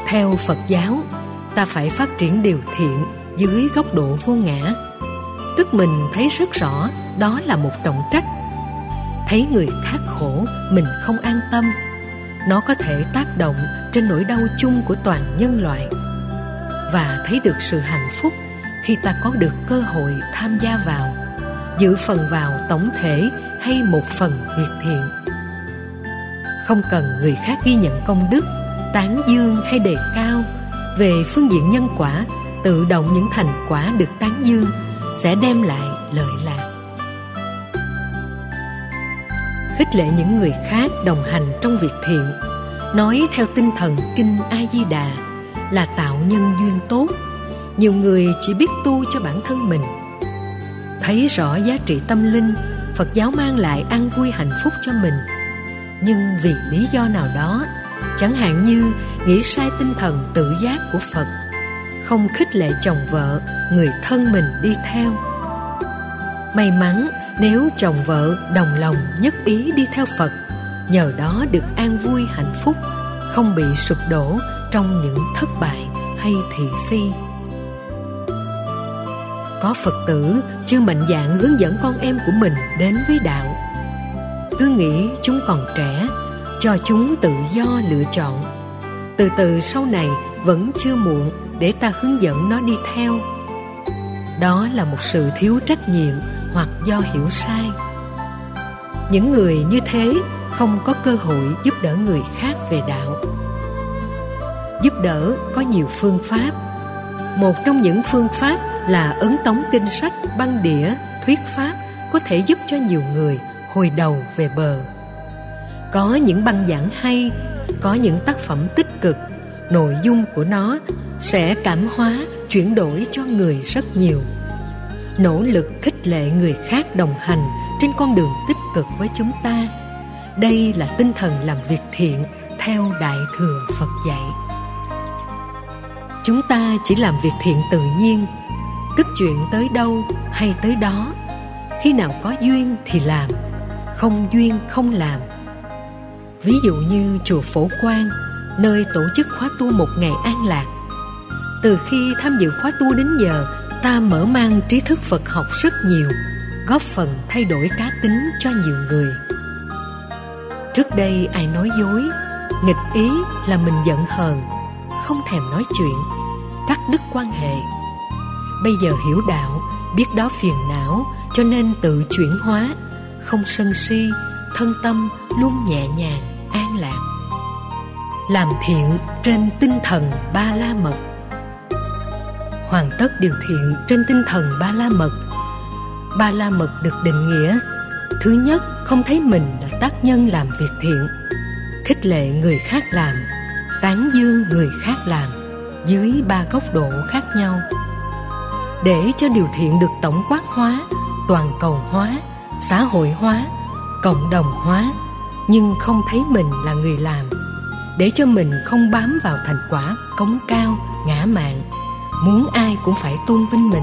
Theo phật giáo, ta phải phát triển điều thiện dưới góc độ vô ngã. Tức mình thấy rất rõ đó là một trọng trách thấy người khác khổ mình không an tâm. Nó có thể tác động trên nỗi đau chung của toàn nhân loại. Và thấy được sự hạnh phúc khi ta có được cơ hội tham gia vào, giữ phần vào tổng thể hay một phần việc thiện. Không cần người khác ghi nhận công đức, tán dương hay đề cao về phương diện nhân quả, tự động những thành quả được tán dương sẽ đem lại lợi lạc khích lệ những người khác đồng hành trong việc thiện. Nói theo tinh thần kinh a di đà là tạo nhân duyên tốt. Nhiều người chỉ biết tu cho bản thân mình. Thấy rõ giá trị tâm linh, phật giáo mang lại an vui hạnh phúc cho mình. Nhưng vì lý do nào đó, chẳng hạn như nghĩ sai tinh thần tự giác của phật, không khích lệ chồng vợ, người thân mình đi theo. May mắn nếu chồng vợ đồng lòng nhất ý đi theo Phật, Nhờ đó được an vui hạnh phúc, Không bị sụp đổ trong những thất bại hay thị phi. Có Phật tử chưa mạnh dạng hướng dẫn con em của mình đến với đạo. Cứ nghĩ chúng còn trẻ, Cho chúng tự do lựa chọn. Từ từ sau này vẫn chưa muộn để ta hướng dẫn nó đi theo. Đó là một sự thiếu trách nhiệm hoặc do hiểu sai. Những người như thế không có cơ hội giúp đỡ người khác về đạo. Giúp đỡ có nhiều phương pháp. Một trong những phương pháp là ấn tống kinh sách, băng đĩa, thuyết pháp có thể giúp cho nhiều người hồi đầu về bờ. Có những băng giảng hay, có những tác phẩm tích cực, nội dung của nó sẽ cảm hóa, chuyển đổi cho người rất nhiều nỗ lực khích lệ người khác đồng hành trên con đường tích cực với chúng ta. Đây là tinh thần làm việc thiện theo đại thừa phật dạy. Chúng ta chỉ làm việc thiện tự nhiên, tức chuyện tới đâu hay tới đó. Khi nào có duyên thì làm, không duyên không làm. Ví dụ như chùa phổ quang, nơi tổ chức khóa tu một ngày an lạc. Từ khi tham dự khóa tu đến giờ ta mở mang trí thức phật học rất nhiều, góp phần thay đổi cá tính cho nhiều người. Trước đây ai nói dối, nghịch ý là mình giận hờn, không thèm nói chuyện, cắt đứt quan hệ. Bây giờ hiểu đạo, biết đó phiền não, cho nên tự chuyển hóa, không sân si, thân tâm luôn nhẹ nhàng, an lạc. Làm thiện trên tinh thần ba la mật hoàn tất điều thiện trên tinh thần ba la mật ba la mật được định nghĩa, thứ nhất, không thấy mình là tác nhân làm việc thiện, khích lệ người khác làm, tán dương người khác làm dưới ba góc độ khác nhau để cho điều thiện được tổng quát hóa, toàn cầu hóa, xã hội hóa, cộng đồng hóa, nhưng không thấy mình là người làm, để cho mình không bám vào thành quả cống cao, ngã mạng muốn ai cũng phải tôn vinh mình.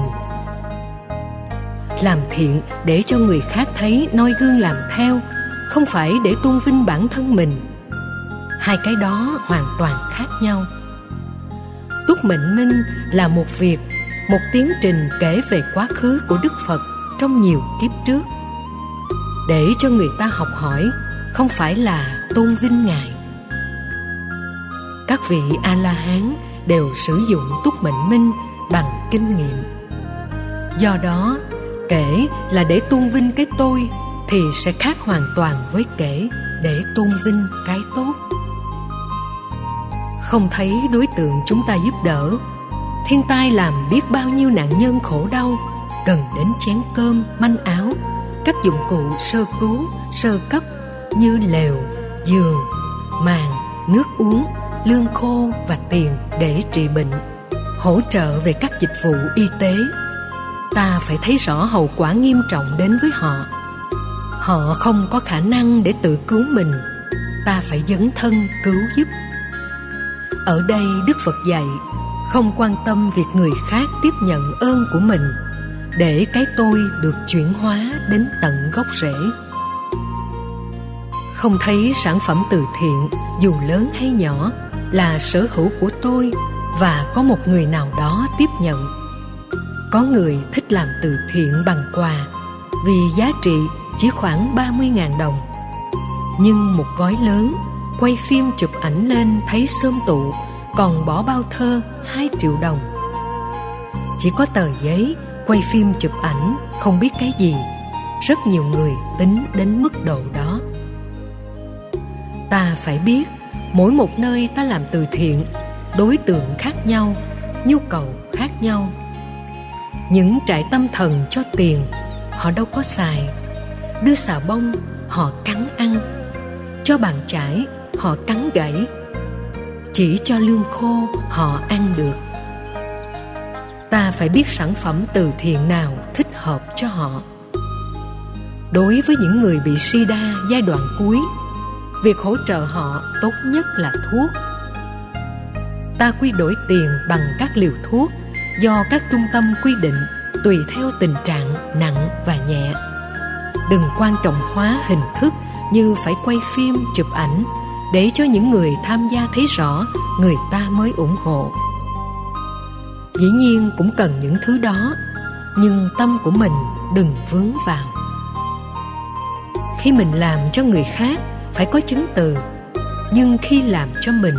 Làm thiện để cho người khác thấy noi gương làm theo, không phải để tôn vinh bản thân mình. Hai cái đó hoàn toàn khác nhau. Túc mệnh minh là một việc, một tiến trình kể về quá khứ của đức phật trong nhiều kiếp trước. Để cho người ta học hỏi, không phải là tôn vinh ngài. Các vị a la hán đều sử dụng túc mệnh minh bằng kinh nghiệm. Do đó, kể là để tôn vinh cái tôi thì sẽ khác hoàn toàn với kể để tôn vinh cái tốt. Không thấy đối tượng chúng ta giúp đỡ, thiên tai làm biết bao nhiêu nạn nhân khổ đau, cần đến chén cơm, manh áo, các dụng cụ sơ cứu, sơ cấp như lều, giường, màn, nước uống lương khô và tiền để trị bệnh, hỗ trợ về các dịch vụ y tế. Ta phải thấy rõ hậu quả nghiêm trọng đến với họ. Họ không có khả năng để tự cứu mình. Ta phải dấn thân cứu giúp. Ở đây đức phật dạy, không quan tâm việc người khác tiếp nhận ơn của mình, để cái tôi được chuyển hóa đến tận gốc rễ. Không thấy sản phẩm từ thiện, dù lớn hay nhỏ là sở hữu của tôi và có một người nào đó tiếp nhận. Có người thích làm từ thiện bằng quà vì giá trị chỉ khoảng 30.000 đồng. Nhưng một gói lớn quay phim chụp ảnh lên thấy sơm tụ, còn bỏ bao thơ 2 triệu đồng. Chỉ có tờ giấy quay phim chụp ảnh, không biết cái gì. Rất nhiều người tính đến mức độ đó. Ta phải biết mỗi một nơi ta làm từ thiện, đối tượng khác nhau, nhu cầu khác nhau. Những trại tâm thần cho tiền, họ đâu có xài. Đưa xà bông, họ cắn ăn. Cho bàn chải, họ cắn gãy. Chỉ cho lương khô, họ ăn được. Ta phải biết sản phẩm từ thiện nào thích hợp cho họ. Đối với những người bị sida giai đoạn cuối việc hỗ trợ họ tốt nhất là thuốc. Ta quy đổi tiền bằng các liều thuốc do các trung tâm quy định tùy theo tình trạng nặng và nhẹ. Đừng quan trọng hóa hình thức như phải quay phim, chụp ảnh để cho những người tham gia thấy rõ người ta mới ủng hộ. Dĩ nhiên cũng cần những thứ đó, nhưng tâm của mình đừng vướng vào. Khi mình làm cho người khác phải có chứng từ. Nhưng khi làm cho mình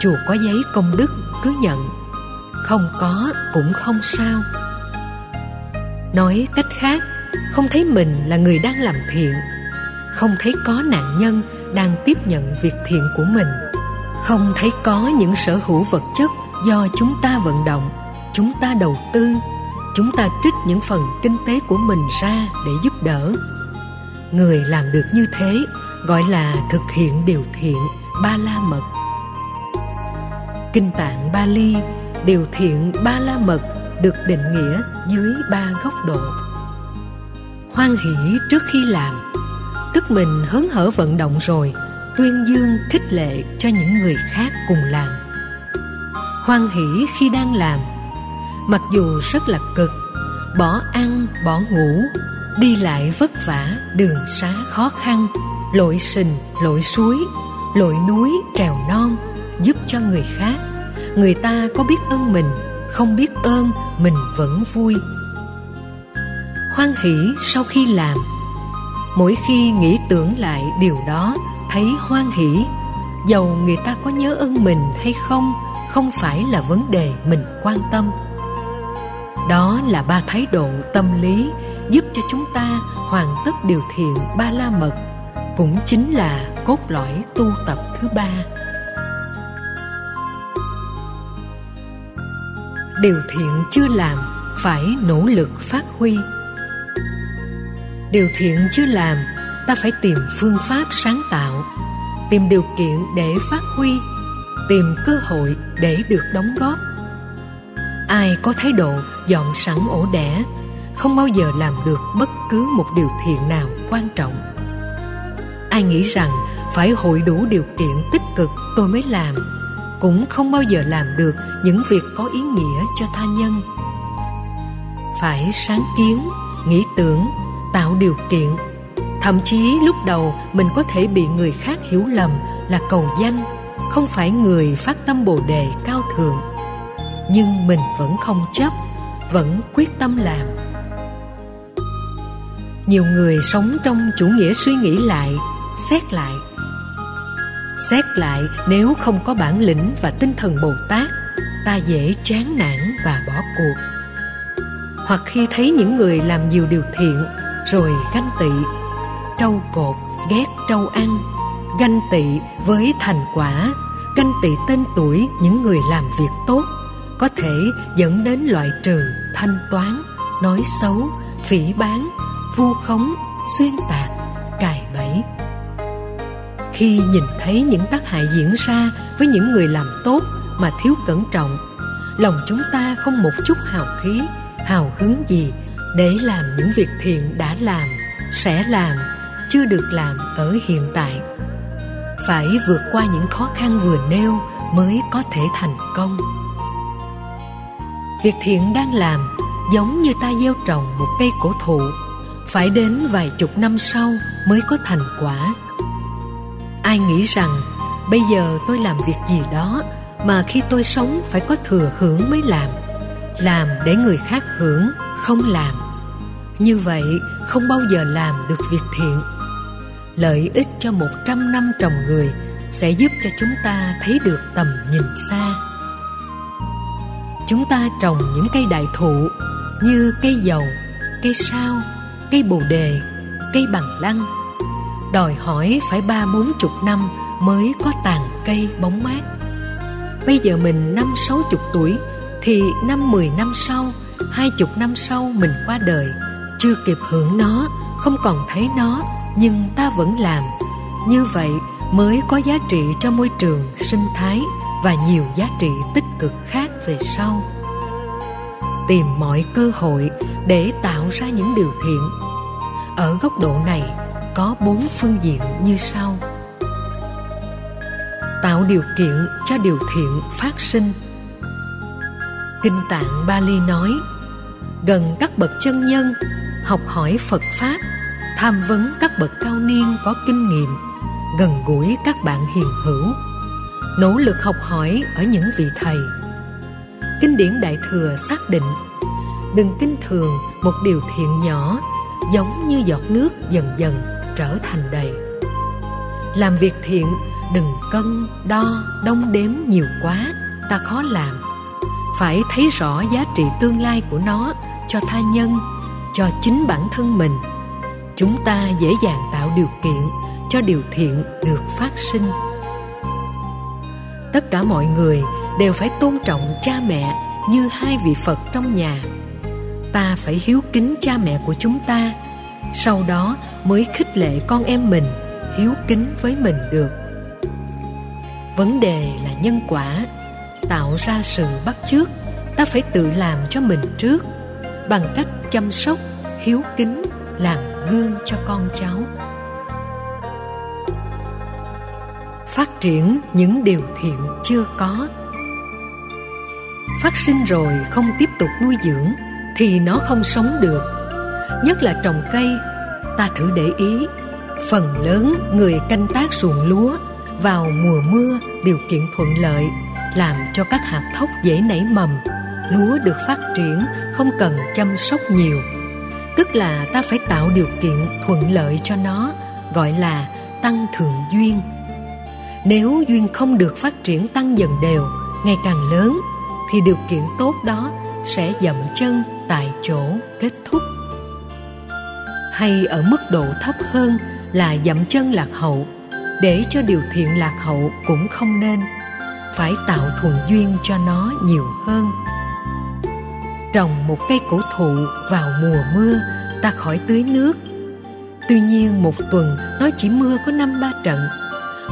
chùa có giấy công đức cứ nhận, không có cũng không sao. Nói cách khác, không thấy mình là người đang làm thiện, không thấy có nạn nhân đang tiếp nhận việc thiện của mình, không thấy có những sở hữu vật chất do chúng ta vận động, chúng ta đầu tư, chúng ta trích những phần kinh tế của mình ra để giúp đỡ. Người làm được như thế gọi là thực hiện điều thiện, ba la mật. Kinh tạng bali, điều thiện ba la mật được định nghĩa dưới ba góc độ. Hoan hỷ trước khi làm, tức mình hớn hở vận động rồi, tuyên dương khích lệ cho những người khác cùng làm. Hoan hỷ khi đang làm, mặc dù rất là cực, bỏ ăn, bỏ ngủ, đi lại vất vả, đường xá khó khăn lội sình, lội suối, lội núi trèo non giúp cho người khác. Người ta có biết ơn mình, không biết ơn mình vẫn vui. Hoan hỷ sau khi làm. Mỗi khi nghĩ tưởng lại điều đó, thấy hoan hỷ, dầu người ta có nhớ ơn mình hay không không phải là vấn đề mình quan tâm. Đó là ba thái độ tâm lý giúp cho chúng ta hoàn tất điều thiện ba la mật cũng chính là cốt lõi tu tập thứ ba. Điều thiện chưa làm phải nỗ lực phát huy. Điều thiện chưa làm, ta phải tìm phương pháp sáng tạo, tìm điều kiện để phát huy, tìm cơ hội để được đóng góp. Ai có thái độ dọn sẵn ổ đẻ, không bao giờ làm được bất cứ một điều thiện nào quan trọng ai nghĩ rằng phải hội đủ điều kiện tích cực tôi mới làm? Cũng không bao giờ làm được những việc có ý nghĩa cho tha nhân. Phải sáng kiến, nghĩ tưởng, tạo điều kiện. Thậm chí lúc đầu mình có thể bị người khác hiểu lầm là cầu danh, không phải người phát tâm bồ đề cao thượng. Nhưng mình vẫn không chấp, vẫn quyết tâm làm. Nhiều người sống trong chủ nghĩa suy nghĩ lại xét lại. Xét lại, nếu không có bản lĩnh và tinh thần bồ tát, ta dễ chán nản và bỏ cuộc. Hoặc khi thấy những người làm nhiều điều thiện, rồi ganh tị, trâu cột, ghét trâu ăn, ganh tị với thành quả, ganh tị tên tuổi những người làm việc tốt, có thể dẫn đến loại trừ, thanh toán, nói xấu, phỉ báng vu khống, xuyên tạc khi nhìn thấy những tác hại diễn ra với những người làm tốt mà thiếu cẩn trọng. Lòng chúng ta không một chút hào khí, hào hứng gì để làm những việc thiện đã làm, sẽ làm, chưa được làm ở hiện tại. Phải vượt qua những khó khăn vừa nêu mới có thể thành công. Việc thiện đang làm giống như ta gieo trồng một cây cổ thụ, phải đến vài chục năm sau mới có thành quả ai nghĩ rằng bây giờ tôi làm việc gì đó mà khi tôi sống phải có thừa hưởng mới làm? Làm để người khác hưởng, không làm. Như vậy, không bao giờ làm được việc thiện. Lợi ích cho một trăm năm trồng người sẽ giúp cho chúng ta thấy được tầm nhìn xa. Chúng ta trồng những cây đại thụ như cây dầu, cây sao, cây bồ đề, cây bằng lăng đòi hỏi phải ba bốn chục năm mới có tàn cây bóng mát. Bây giờ mình năm sáu chục tuổi, thì năm mười năm sau, hai chục năm sau mình qua đời, chưa kịp hưởng nó, không còn thấy nó, nhưng ta vẫn làm. Như vậy mới có giá trị cho môi trường sinh thái và nhiều giá trị tích cực khác về sau. Tìm mọi cơ hội để tạo ra những điều thiện. Ở góc độ này có bốn phương diện như sau. Tạo điều kiện cho điều thiện phát sinh. Kinh tạng bali nói, gần các bậc chân nhân, học hỏi phật pháp, tham vấn các bậc cao niên có kinh nghiệm, gần gũi các bạn hiền hữu, nỗ lực học hỏi ở những vị thầy. Kinh điển đại thừa xác định, đừng kinh thường một điều thiện nhỏ giống như giọt nước dần dần trở thành đầy. Làm việc thiện, đừng cân đo, đong đếm nhiều quá, ta khó làm. Phải thấy rõ giá trị tương lai của nó, cho tha nhân, cho chính bản thân mình. Chúng ta dễ dàng tạo điều kiện cho điều thiện được phát sinh. Tất cả mọi người đều phải tôn trọng cha mẹ như hai vị phật trong nhà. Ta phải hiếu kính cha mẹ của chúng ta sau đó mới khích lệ con em mình, hiếu kính với mình được. Vấn đề là nhân quả, tạo ra sự bắt chước, ta phải tự làm cho mình trước, bằng cách chăm sóc, hiếu kính, làm gương cho con cháu. Phát triển những điều thiện chưa có. Phát sinh rồi không tiếp tục nuôi dưỡng thì nó không sống được nhất là trồng cây, ta thử để ý. Phần lớn người canh tác ruộng lúa vào mùa mưa điều kiện thuận lợi, làm cho các hạt thóc dễ nảy mầm. Lúa được phát triển không cần chăm sóc nhiều. Tức là ta phải tạo điều kiện thuận lợi cho nó, gọi là tăng thượng duyên. Nếu duyên không được phát triển tăng dần đều, ngày càng lớn, thì điều kiện tốt đó sẽ dậm chân tại chỗ kết thúc hay ở mức độ thấp hơn là dậm chân lạc hậu. Để cho điều thiện lạc hậu cũng không nên, phải tạo thuận duyên cho nó nhiều hơn. Trồng một cây cổ thụ vào mùa mưa, ta khỏi tưới nước. Tuy nhiên một tuần nó chỉ mưa có năm ba trận.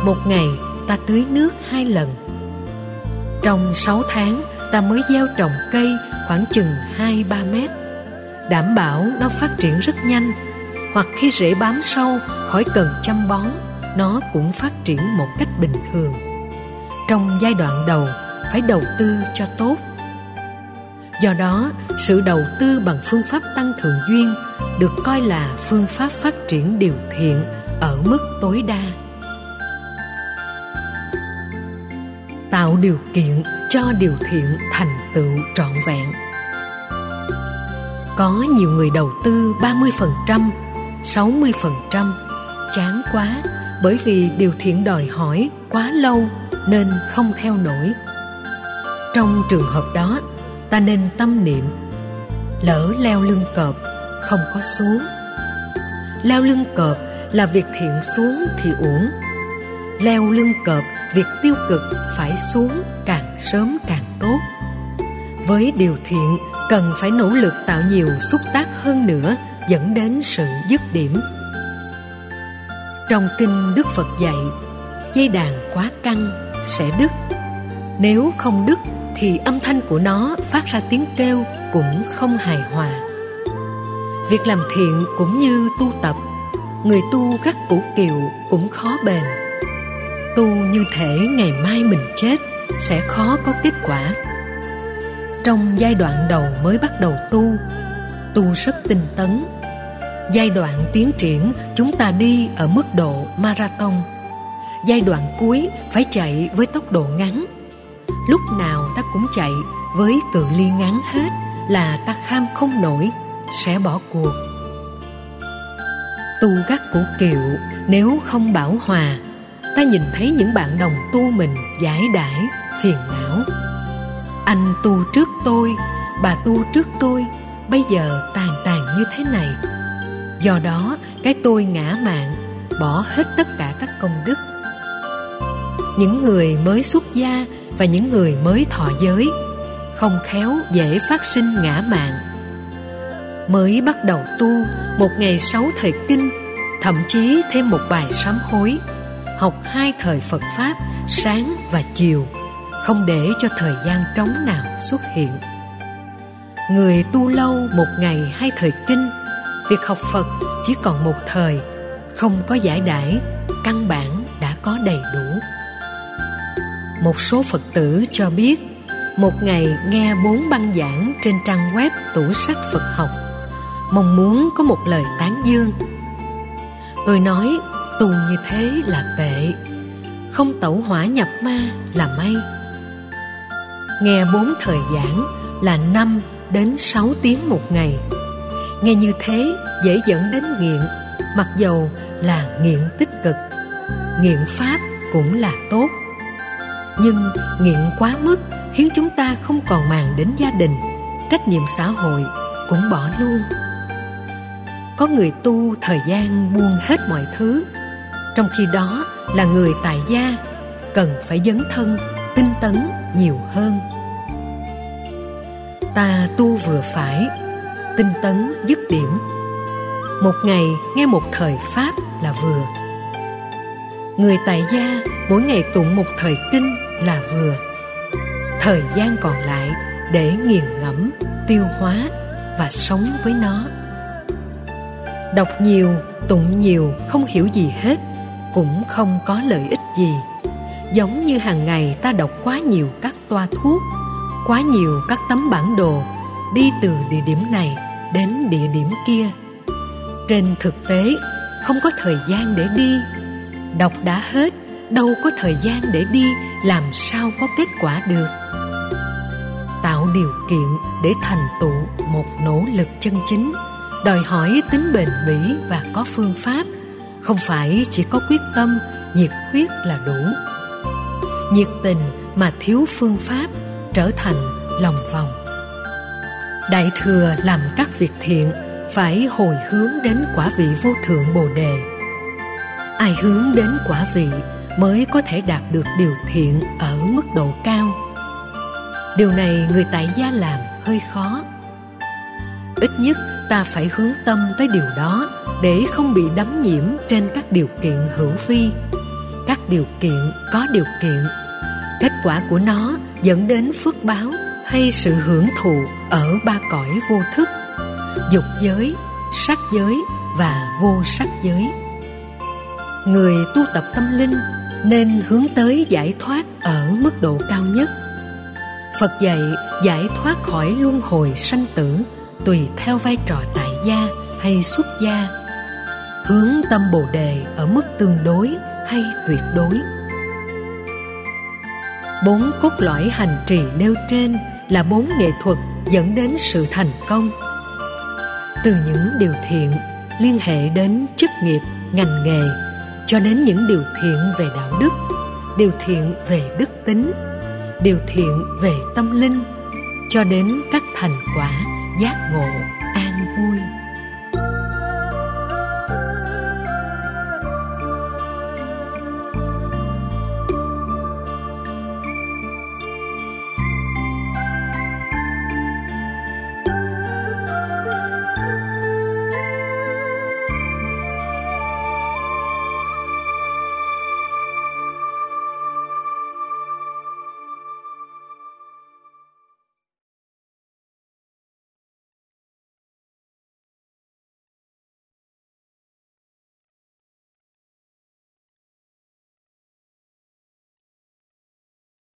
Một ngày ta tưới nước hai lần. Trong sáu tháng, ta mới gieo trồng cây khoảng chừng hai ba mét. Đảm bảo nó phát triển rất nhanh hoặc khi rễ bám sâu khỏi cần chăm bón nó cũng phát triển một cách bình thường. Trong giai đoạn đầu phải đầu tư cho tốt. Do đó sự đầu tư bằng phương pháp tăng thường duyên được coi là phương pháp phát triển điều thiện ở mức tối đa. Tạo điều kiện cho điều thiện thành tựu trọn vẹn. Có nhiều người đầu tư 30%, 60% chán quá bởi vì điều thiện đòi hỏi quá lâu nên không theo nổi. Trong trường hợp đó, ta nên tâm niệm lỡ leo lưng cọp không có xuống. Leo lưng cọp là việc thiện xuống thì uổng. Leo lưng cọp việc tiêu cực phải xuống càng sớm càng tốt. Với điều thiện cần phải nỗ lực tạo nhiều xúc tác hơn nữa dẫn đến sự dứt điểm. Trong kinh đức phật dạy, dây đàn quá căng sẽ đứt. Nếu không đứt thì âm thanh của nó phát ra tiếng kêu cũng không hài hòa. Việc làm thiện cũng như tu tập, người tu gắt củ kiệu cũng khó bền. Tu như thể ngày mai mình chết sẽ khó có kết quả. Trong giai đoạn đầu mới bắt đầu tu tu rất tinh tấn. Giai đoạn tiến triển, chúng ta đi ở mức độ marathon. Giai đoạn cuối, phải chạy với tốc độ ngắn. Lúc nào ta cũng chạy với cự ly ngắn hết là ta kham không nổi, sẽ bỏ cuộc. Tu gắt của kiệu, nếu không bảo hòa, ta nhìn thấy những bạn đồng tu mình giải đãi, phiền não. Anh tu trước tôi, bà tu trước tôi bây giờ tàn tàn như thế này. Do đó, cái tôi ngã mạng, bỏ hết tất cả các công đức. Những người mới xuất gia và những người mới thọ giới, không khéo dễ phát sinh ngã mạng. Mới bắt đầu tu, một ngày sáu thời kinh, thậm chí thêm một bài sám hối, học hai thời phật pháp sáng và chiều, không để cho thời gian trống nào xuất hiện người tu lâu một ngày hai thời kinh, việc học phật chỉ còn một thời, không có giải đãi, căn bản đã có đầy đủ. Một số phật tử cho biết, một ngày nghe bốn băng giảng trên trang web tủ sách phật học, mong muốn có một lời tán dương. Tôi nói tu như thế là tệ, không tẩu hỏa nhập ma là may. Nghe bốn thời giảng là năm đến sáu tiếng một ngày. Nghe như thế, dễ dẫn đến nghiện, mặc dầu là nghiện tích cực. Nghiện pháp cũng là tốt. Nhưng nghiện quá mức khiến chúng ta không còn màng đến gia đình, trách nhiệm xã hội cũng bỏ luôn. Có người tu thời gian buông hết mọi thứ, trong khi đó là người tại gia cần phải dấn thân, tinh tấn nhiều hơn ta tu vừa phải, tinh tấn dứt điểm. Một ngày nghe một thời pháp là vừa. Người tại gia mỗi ngày tụng một thời kinh là vừa. Thời gian còn lại để nghiền ngẫm, tiêu hóa và sống với nó. Đọc nhiều, tụng nhiều không hiểu gì hết, cũng không có lợi ích gì. Giống như hàng ngày ta đọc quá nhiều các toa thuốc quá nhiều các tấm bản đồ đi từ địa điểm này đến địa điểm kia. Trên thực tế, không có thời gian để đi. Đọc đã hết, đâu có thời gian để đi, làm sao có kết quả được? Tạo điều kiện để thành tựu một nỗ lực chân chính, đòi hỏi tính bền bỉ và có phương pháp. Không phải chỉ có quyết tâm, nhiệt huyết là đủ. Nhiệt tình mà thiếu phương pháp trở thành lòng vòng. Đại thừa làm các việc thiện, phải hồi hướng đến quả vị vô thượng bồ đề. Ai hướng đến quả vị mới có thể đạt được điều thiện ở mức độ cao. Điều này người tại gia làm hơi khó. Ít nhất ta phải hướng tâm tới điều đó để không bị đắm nhiễm trên các điều kiện hữu vi. Các điều kiện có điều kiện, kết quả của nó dẫn đến phước báo hay sự hưởng thụ ở ba cõi vô thức, dục giới, sắc giới và vô sắc giới. Người tu tập tâm linh nên hướng tới giải thoát ở mức độ cao nhất. Phật dạy giải thoát khỏi luân hồi sanh tử tùy theo vai trò tại gia hay xuất gia, hướng tâm bồ đề ở mức tương đối hay tuyệt đối bốn cốt lõi hành trì nêu trên là bốn nghệ thuật dẫn đến sự thành công. Từ những điều thiện liên hệ đến chức nghiệp, ngành nghề, cho đến những điều thiện về đạo đức, điều thiện về đức tính, điều thiện về tâm linh, cho đến các thành quả giác ngộ an vui.